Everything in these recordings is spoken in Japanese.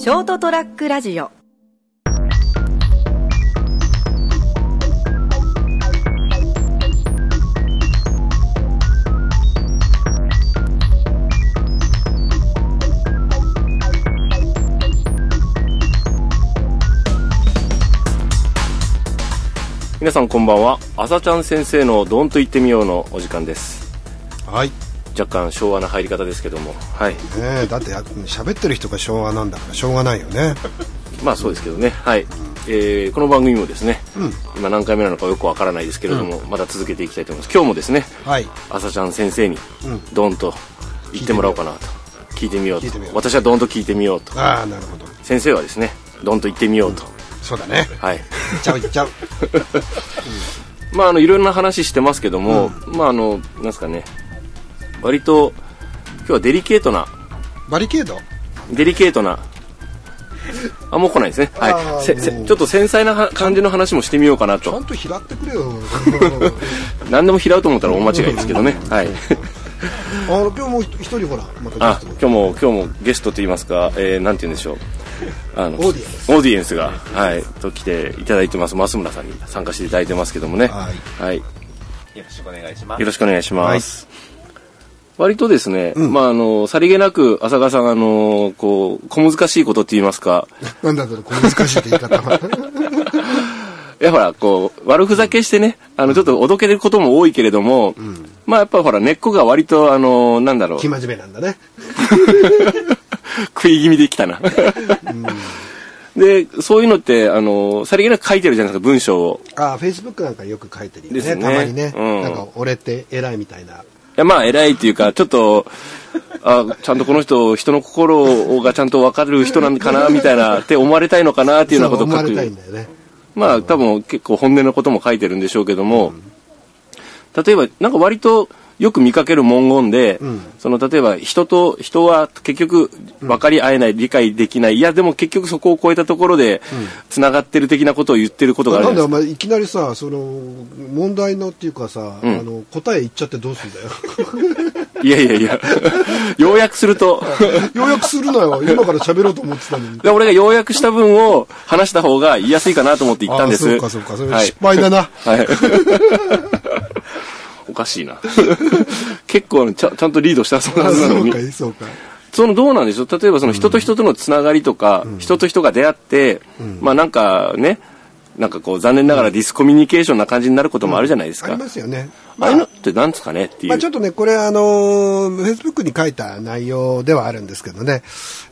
ショートトラックラジオ。皆さんこんばんは。朝ちゃん先生の「どんと言ってみよう」のお時間です。はい。若干昭和な入り方ですけども。はい。ねえだってや喋ってる人が昭和なんだからしょうがないよね。まあそうですけどね。はい、えーこの番組もですね、今何回目なのかよくわからないですけれども、また続けていきたいと思います。今日もですねはい。朝ちゃん先生にドンと言ってもらおうかなと。聞いてみようと。私はドンと聞いてみようと。ああ、なるほど。先生はですねドンと言ってみようと、そうだね。はい。ちゃういっちゃう。まああのいろんな話してますけども、まああのなんですかね割と今日はデリケートな。バリケード？デリケートな。あもう来ないですね。はい。せせちょっと繊細なは感じの話もしてみようかなと。ちゃんと拾ってくれよ。何でも拾うと思ったら大間違いですけどね。はい。あの、今日も一人ほら、またあゲスト。今日も今日もゲストと言いますか、えー、なんて言うんでしょう。あのオーディエンス。オーディエンスが、はい、と来ていただいてます。増村さんに参加していただいてますけどもね。はい。はい、よろしくお願いします。よろしくお願いします、割とですね、まああのさりげなく浅川さんあのこう小難しいことって言いますかなんだろう、この難しいって言い方は。い やほらこう悪ふざけしてねあのちょっとおどけることも多いけれども、まあやっぱほら根っこが割とあのなんだろう生真面目なんだね。食い気味できたな。で、そういうのって、あの、さりげなく書いてるじゃないですか、文章を。ああ、フェイスブックなんかよく書いてるよね。ですねたまにね。うんなんか、俺って偉いみたいな。や、まあ、偉いっていうか、ちょっと、あ、ちゃんとこの人、人の心がちゃんと分かる人なのかな、みたいな、って思われたいのかな、っていうようなことを書く。まあ、多分結構本音のことも書いてるんでしょうけども、例えば、なんか割とよく見かける文言で、その、例えば人と、人は結局分かり合えない、理解できない、いや、でも結局そこを超えたところで、繋がってる的なことを言ってることがあるなんでお前いきなりさ、その、問題のっていうかさ、あの、答え言っちゃってどうすんだよ。いやいやいや、要約すると、ようやくするなよ。今から喋ろうと思ってたのに。で俺が要約した分を話した方が言いやすいかなと思って言ったんです。あそうかそうか。それはい失敗だな。はい。お かしいな。結構ちゃちゃんとリードしたそうなあはずなのにそうか。、そうか。そのどうなんでしょう？例えばその人と人とのつながりとか、人と人が出会って、まあなんかね、なんかこう残念ながらディスコミュニケーションな感じになることもあるじゃないですか。ありますよね。ああいうのってなんですかねっていう。まあちょっとね、これあのー、フェイスブックに書いた内容ではあるんですけどね、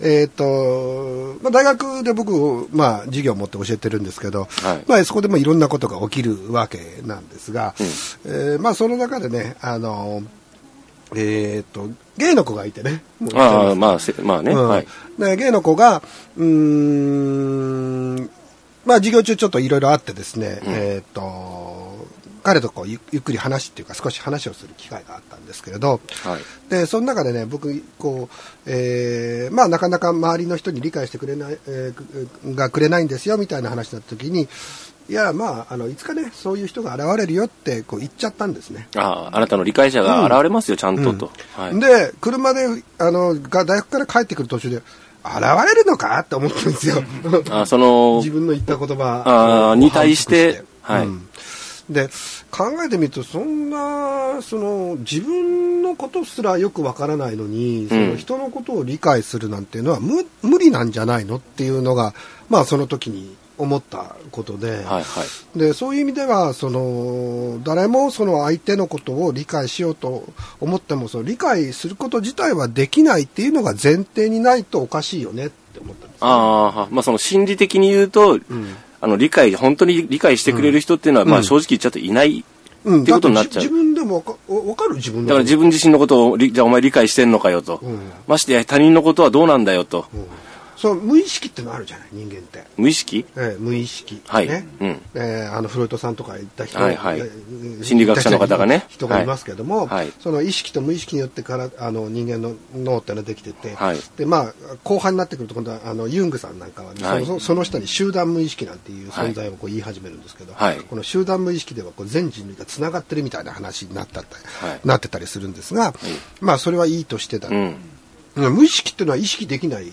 えっ、と、まあ大学で僕、まあ授業を持って教えてるんですけど、はいまあそこでもいろんなことが起きるわけなんですが、えーまあその中でね、あのー、えっ、と、ゲイの子がいてね。ああ、まあ、せまあね、うんはい。でゲイの子が、うーん、まあ授業中ちょっといろいろあってですね、えっ、と、彼とこうゆゆっくり話っていうか少し話をする機会があったんですけれど、はい。で、その中でね、僕、こう、えーまあなかなか周りの人に理解してくれない、えーがくれないんですよみたいな話になった時に、いや、まあ、あの、いつかね、そういう人が現れるよってこう言っちゃったんですね。ああ、あなたの理解者が現れますよ、ちゃんとと。はい。で、車で、あの、が大学から帰ってくる途中で、現れるのか？って思ったんですよ。あその自、分の言った言葉。に対してはい。うん。で考えてみるとそんなその自分のことすらよくわからないのにその人のことを理解するなんていうのは無無理なんじゃないの？っていうのがまあその時に思ったことで,、はいはい。でそういう意味ではその誰もその相手のことを理解しようと思ってもその理解すること自体はできないっていうのが前提にないとおかしいよねって思ったんです。よああ、まあその心理的に言うと、あの理解、本当に理解してくれる人っていうのは、まあ正直言っちゃうといないうん、っていうことになっちゃう。自分でもわかる自分のだから自分自身のことをり、じゃあお前理解してんのかよと。ん。ましてや他人のことはどうなんだよと。そう無意識ってのあるじゃない人間って、無意識？ええ無意識、はい。ね。うん。ええあのフロイトさんとか言った人、はいはい。ええ心理学者の方がね。人がいますけども、はい。その意識と無意識によってからあの人間の脳ってのはできてて、はい。でまあ後半になってくると今度はあのユングさんなんかは、ねはい。そのその下に集団無意識なんていう存在をこう言い始めるんですけど、はい。この集団無意識ではこう全人類がつながってるみたいな話になったって、はい。なってたりするんですが、まあそれはいいとしてだ、うん。無意識っていうのは意識できない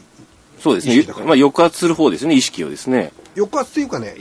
そうですね。まあ抑圧する方ですね意識をですね。抑圧っていうかね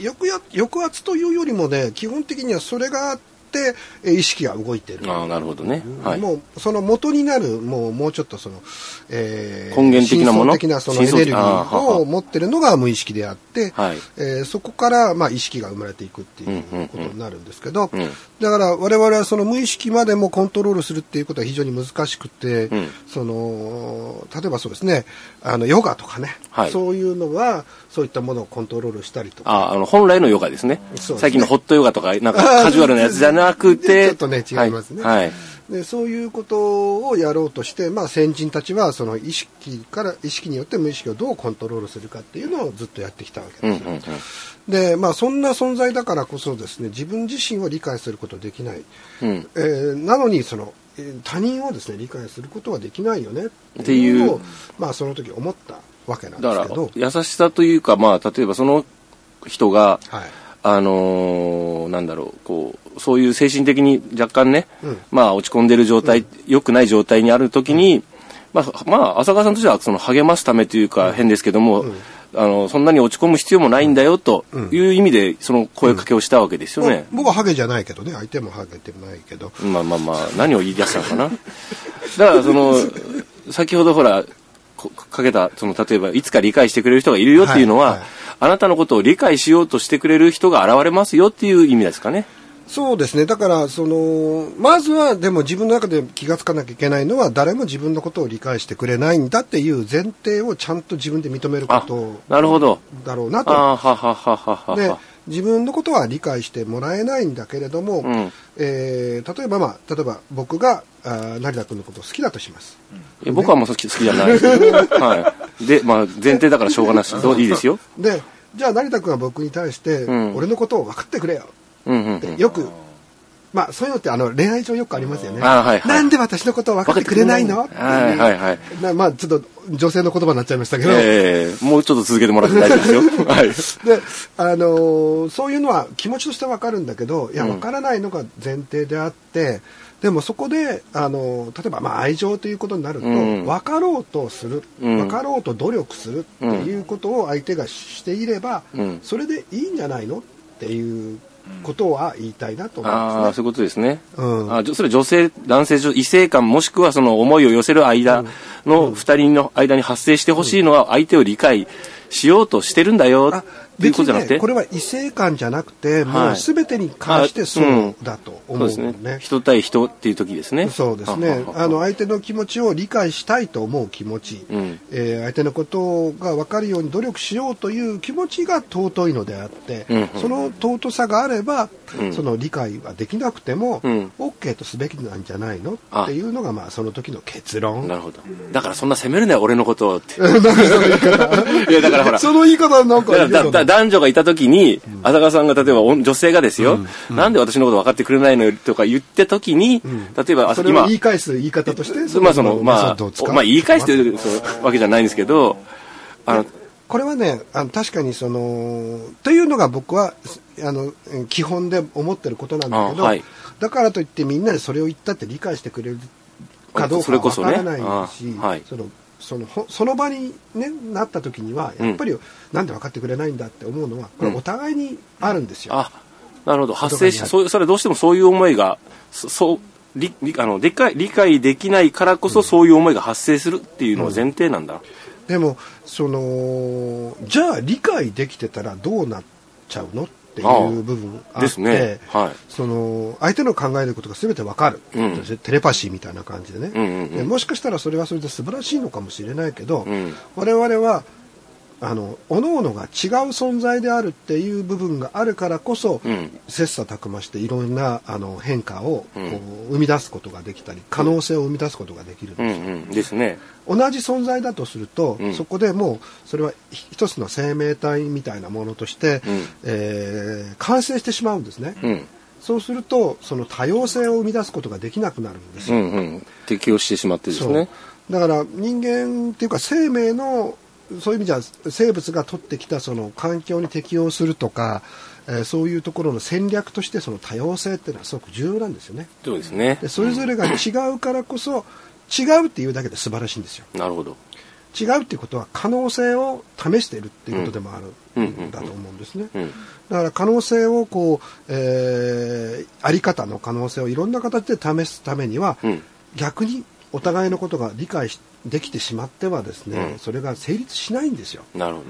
抑圧というよりもね基本的にはそれがあってえー意識が動いてる。ああなるほどね。はい。もうその元になるもうもうちょっとその、えー根源的なもの？的なそのエネルギあーを持ってるのが無意識であって、はい。えーそこからまあ意識が生まれていくっていうことになるんですけど、うん。だから我々はその無意識までもコントロールするっていうことは非常に難しくて、うん。その例えばそうですねあのヨガとかね、はい。そういうのはそういったものをコントロールしたりとか。ああの本来のヨガですね。ね。最近のホットヨガとかなんかカジュアルなやつじゃなくてちょっとね違いますね。はい、はい。でそういうことをやろうとして、まあ、先人たちはその意識から意識によって無意識をどうコントロールするかっていうのをずっとやってきたわけですよ、うんうんうん。でまあそんな存在だからこそですね自分自身を理解することできない、うん。えーなのにそのえー他人をですね理解することはできないよねっていうのをまあその時思ったわけなんですけど。優しさというかまあ例えばその人がはい。あのーなんだろうこうそういう精神的に若干ね、うん。まあ落ち込んでる状態、良くない状態にある時に、まあ、まあ、浅川さんとしてはその励ますためというか変ですけども、あのそんなに落ち込む必要もないんだよという意味でその声かけをしたわけですよね。僕はハゲじゃないけどね。相手もハゲてもないけど。まあまあまあ、何を言い出したのかな。だから、その、先ほどほら、こかけた、その、例えば、いつか理解してくれる人がいるよっていうのは、はいはい。あなたのことを理解しようとしてくれる人が現れますよっていう意味ですかね。そうですね。だから、その、まずは、でも自分の中で気がつかなきゃいけないのは、誰も自分のことを理解してくれないんだっていう前提をちゃんと自分で認めるこあと、なるほど。だろうなと。はははでは。自分のことは理解してもらえないんだけれども、んえー例えば、まあ、例えば僕があー成田君のことを好きだとします。僕はもう好き好きじゃないですけど、はい。で、まあ、前提だからしょうがないし、どういいですよ。で、じゃあ成田君は僕に対して、ん俺のことを分かってくれよって、よく、まあそういうのってあの恋愛上よくありますよね。はいはい。なんで私のことを分かってくれないの？はいまあちょっと女性の言葉になっちゃいましたけど、ええもうちょっと続けてもらって大丈夫ですよ。はい。で、あのーそういうのは気持ちとしてわかるんだけど、いや、わからないのが前提であって、でもそこで、あのー例えば、まあ、愛情ということになると、うん。分かろうとする、うん。分かろうと努力するっていうことを相手がしていれば、うん。それでいいんじゃないの？っていうことは言いたいなと思いああ、ますね。そういうことですね。うんあそれ女性、男性、異性間もしくはその思いを寄せる間の二人の間に発生してほしいのは相手を理解しようとしてるんだよあっていうことじゃなくて？これは異性間じゃなくて、もうはい全てに関してそうだとそ思うのうですねね。。人対人っていう時ですね。そうですねははははあの相手の気持ちを理解したいと思う気持ち、うんえー相手のことが分かるように努力しようという気持ちが尊いのであって、うんうんその尊さがあれば、うんその理解ができなくても、うん OK とすべきなんじゃないの？あっていうのがまあその時の結論なるほど。だからそんな責めるなよ、俺のことをって。いや、だからほら。その言い方なんかいいよね男女がいた時に、浅川さんが例えばお女性がですよ、なんで私のこと分かってくれないのよとか言った時に、例えばそれを言い返す言い方としてまあその、まあ、まあ言い返してるそうわけじゃないんですけど、あの、これはねあの確かにそのというのが僕はあの基本で思ってることなんだけど、あはい。だからといってみんなでそれを言ったって理解してくれるかどうそかはわからないし、あはい。そのそのほその場に、ね、なった時にはやっぱり、なんで分かってくれないんだって思うのはこれお互いにあるんですよ。あ、なるほど。発生し、そうそれはどうしてもそういう思いが、そそう、理理あの理解理解できないからこそそういう思いが発生するっていうのは前提なんだ。でもそのじゃあ理解できてたらどうなっちゃうのっていう部分あってですね。はい。その相手の考えることが全てわかる、うん。テレパシーみたいな感じでね、うんうんうん。でもしかしたらそれはそれで素晴らしいのかもしれないけど、うん。我々はあの各々が違う存在であるっていう部分があるからこそ、うん切磋琢磨していろんなあの変化をこう、うん生み出すことができたり可能性を生み出すことができるんですうんうん。ですね。同じ存在だとすると、うんそこでもうそれは一つの生命体みたいなものとして、うんえー完成してしまうんですね、うん。そうするとその多様性を生み出すことができなくなるんですよ、うんうん。適応してしまってですね。だから人間っていうか生命のそういう意味じゃ生物が取ってきたその環境に適応するとか、えーそういうところの戦略としてその多様性っていうのはすごく重要なんですよねそうですねで。それぞれが違うからこそ違うっていうだけで素晴らしいんですよなるほど。違うっていうことは可能性を試しているっていうことでもあるんだと思うんですね。うんだから可能性をこう、えー、あり方の可能性をいろんな形で試すためには、うん逆にお互いのことが理解しできてしまってはですね、うんそれが成立しないんですよ。なるほど。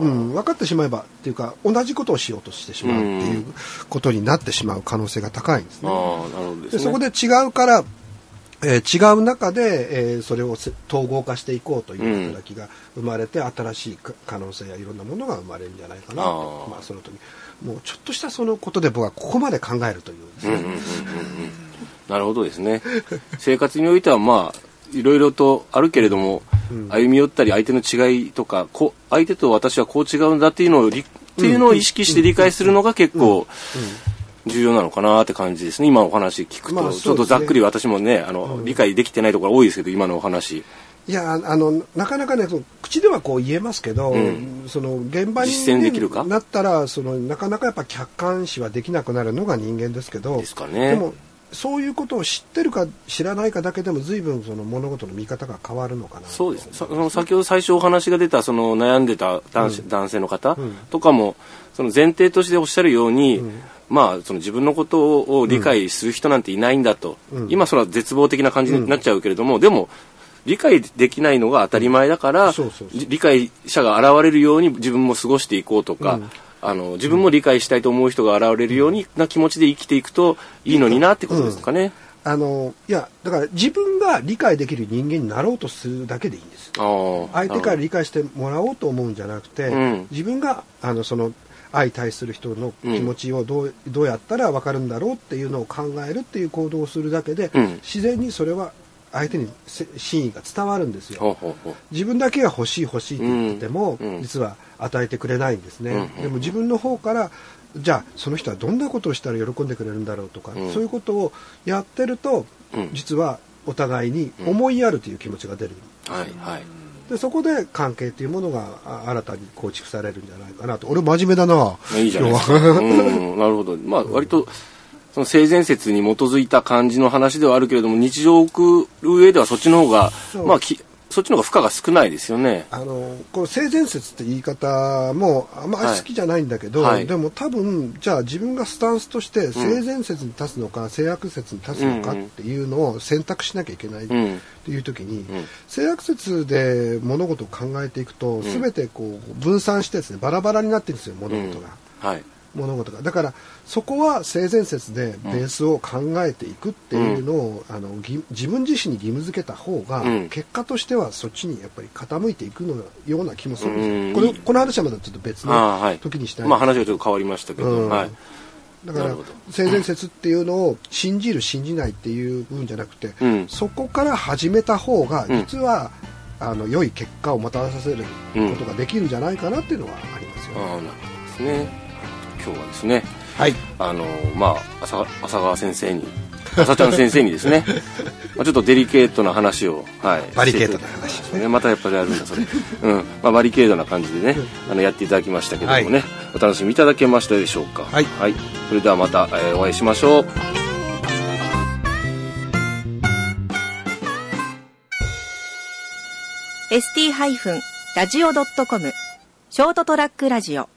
うん、分かってしまえばっていうか同じことをしようとしてしまうっていうことになってしまう可能性が高いんですね。ああ、なるほどですね。でそこで違うから、えー違う中で、えーそれをせ統合化していこうという働きが生まれて、新しいか可能性やいろんなものが生まれるんじゃないかなまあ、その時もうちょっとしたそのことで僕はここまで考えるというですね、なるほどですね。生活においてはまあ、いろいろとあるけれども、歩み寄ったり相手の違いとか、こう相手と私はこう違うんだっていうのをり、っていうのを意識して理解するのが結構、重要なのかなって感じですね。今のお話聞くと、まあね。ちょっとざっくり私もね、あの、理解できてないところ多いですけど、今のお話。いやあのなかなかねその口ではこう言えますけど、ん。その現場に、実践できるか？なったらそのなかなかやっぱ客観視はできなくなるのが人間ですけどですかね。でもそういうことを知ってるか知らないかだけでも随分その物事の見方が変わるのかなそうですね。その先ほど最初お話が出た、その悩ん。でた男,、男性の方とかも、その前提としておっしゃるように、まあ、その自分のことを理解する人なんていないんだと。今、それは絶望的な感じになっちゃうけれども、でも、理解できないのが当たり前だから、理解者が現れるように自分も過ごしていこうとか、あの自分も理解したいと思う人が現れるようにな気持ちで生きていくといいのになってことですかね。あのいやだから自分が理解できる人間になろうとするだけでいいんです。相手から理解してもらおうと思うんじゃなくて、うん。自分があのその相対する人の気持ちをどう,、どうやったら分かるんだろうっていうのを考えるっていう行動をするだけで、うん。自然にそれは相手にせ真意が伝わるんですよ。自分だけが欲しい欲しいって言ってても、うんうん。実は与えてくれないんですね、うんうん。でも自分の方からじゃあその人はどんなことをしたら喜んでくれるんだろうとか、うん。そういうことをやってると、うん。実はお互いに思いやるという気持ちが出る、はいはい。でそこで関係というものがあ新たに構築されるんじゃないかなと。俺真面目だな。いいじゃないですか。うん、なるほど。まあ、割と、その性善説に基づいた感じの話ではあるけれども、日常を送る上ではそっちの方が、まあ、きそっちの方が負荷が少ないですよね。あのこの性善説って言い方もあんまり好きじゃないんだけど、はいでも多分じゃあ自分がスタンスとして性善説に立つのか、性悪説に立つのかっていうのを選択しなきゃいけないっうん。ていう時に、ん性悪説で物事を考えていくと、全てこう分散してですねバラバラになってるんですよ物事が。はい。物事が。だからそこは性善説でベースを考えていくっていうのを、あのぎ自分自身に義務付けた方が、うん。結果としてはそっちにやっぱり傾いていくのような気もするんですよ、うん。これこの話はまだちょっと別の。時にしたい。んまあ、話がちょっと変わりましたけど、うん。はい。だから性善説っていうのを信じる信じないっていう部分じゃなくて、うん。そこから始めた方がうん。実は、あの良い結果をもたらさせることができるんじゃないかなっていうのはありますよね。ああ、なるほどですね。今日はですね、はいあの、まあ、浅浅川先生に、浅ちゃん先生にですね、まあちょっとデリケートな話を、はい。バリケートなしていただ話きましたね。またやっぱりあるんだ、それ。うん。まあ、バリケードな感じでね、あの、やっていただきましたけどもね、はいお楽しみいただけましたでしょうか。はいそれではまた、えーお会いしましょう。ST-radio.com ショートトラックラジオ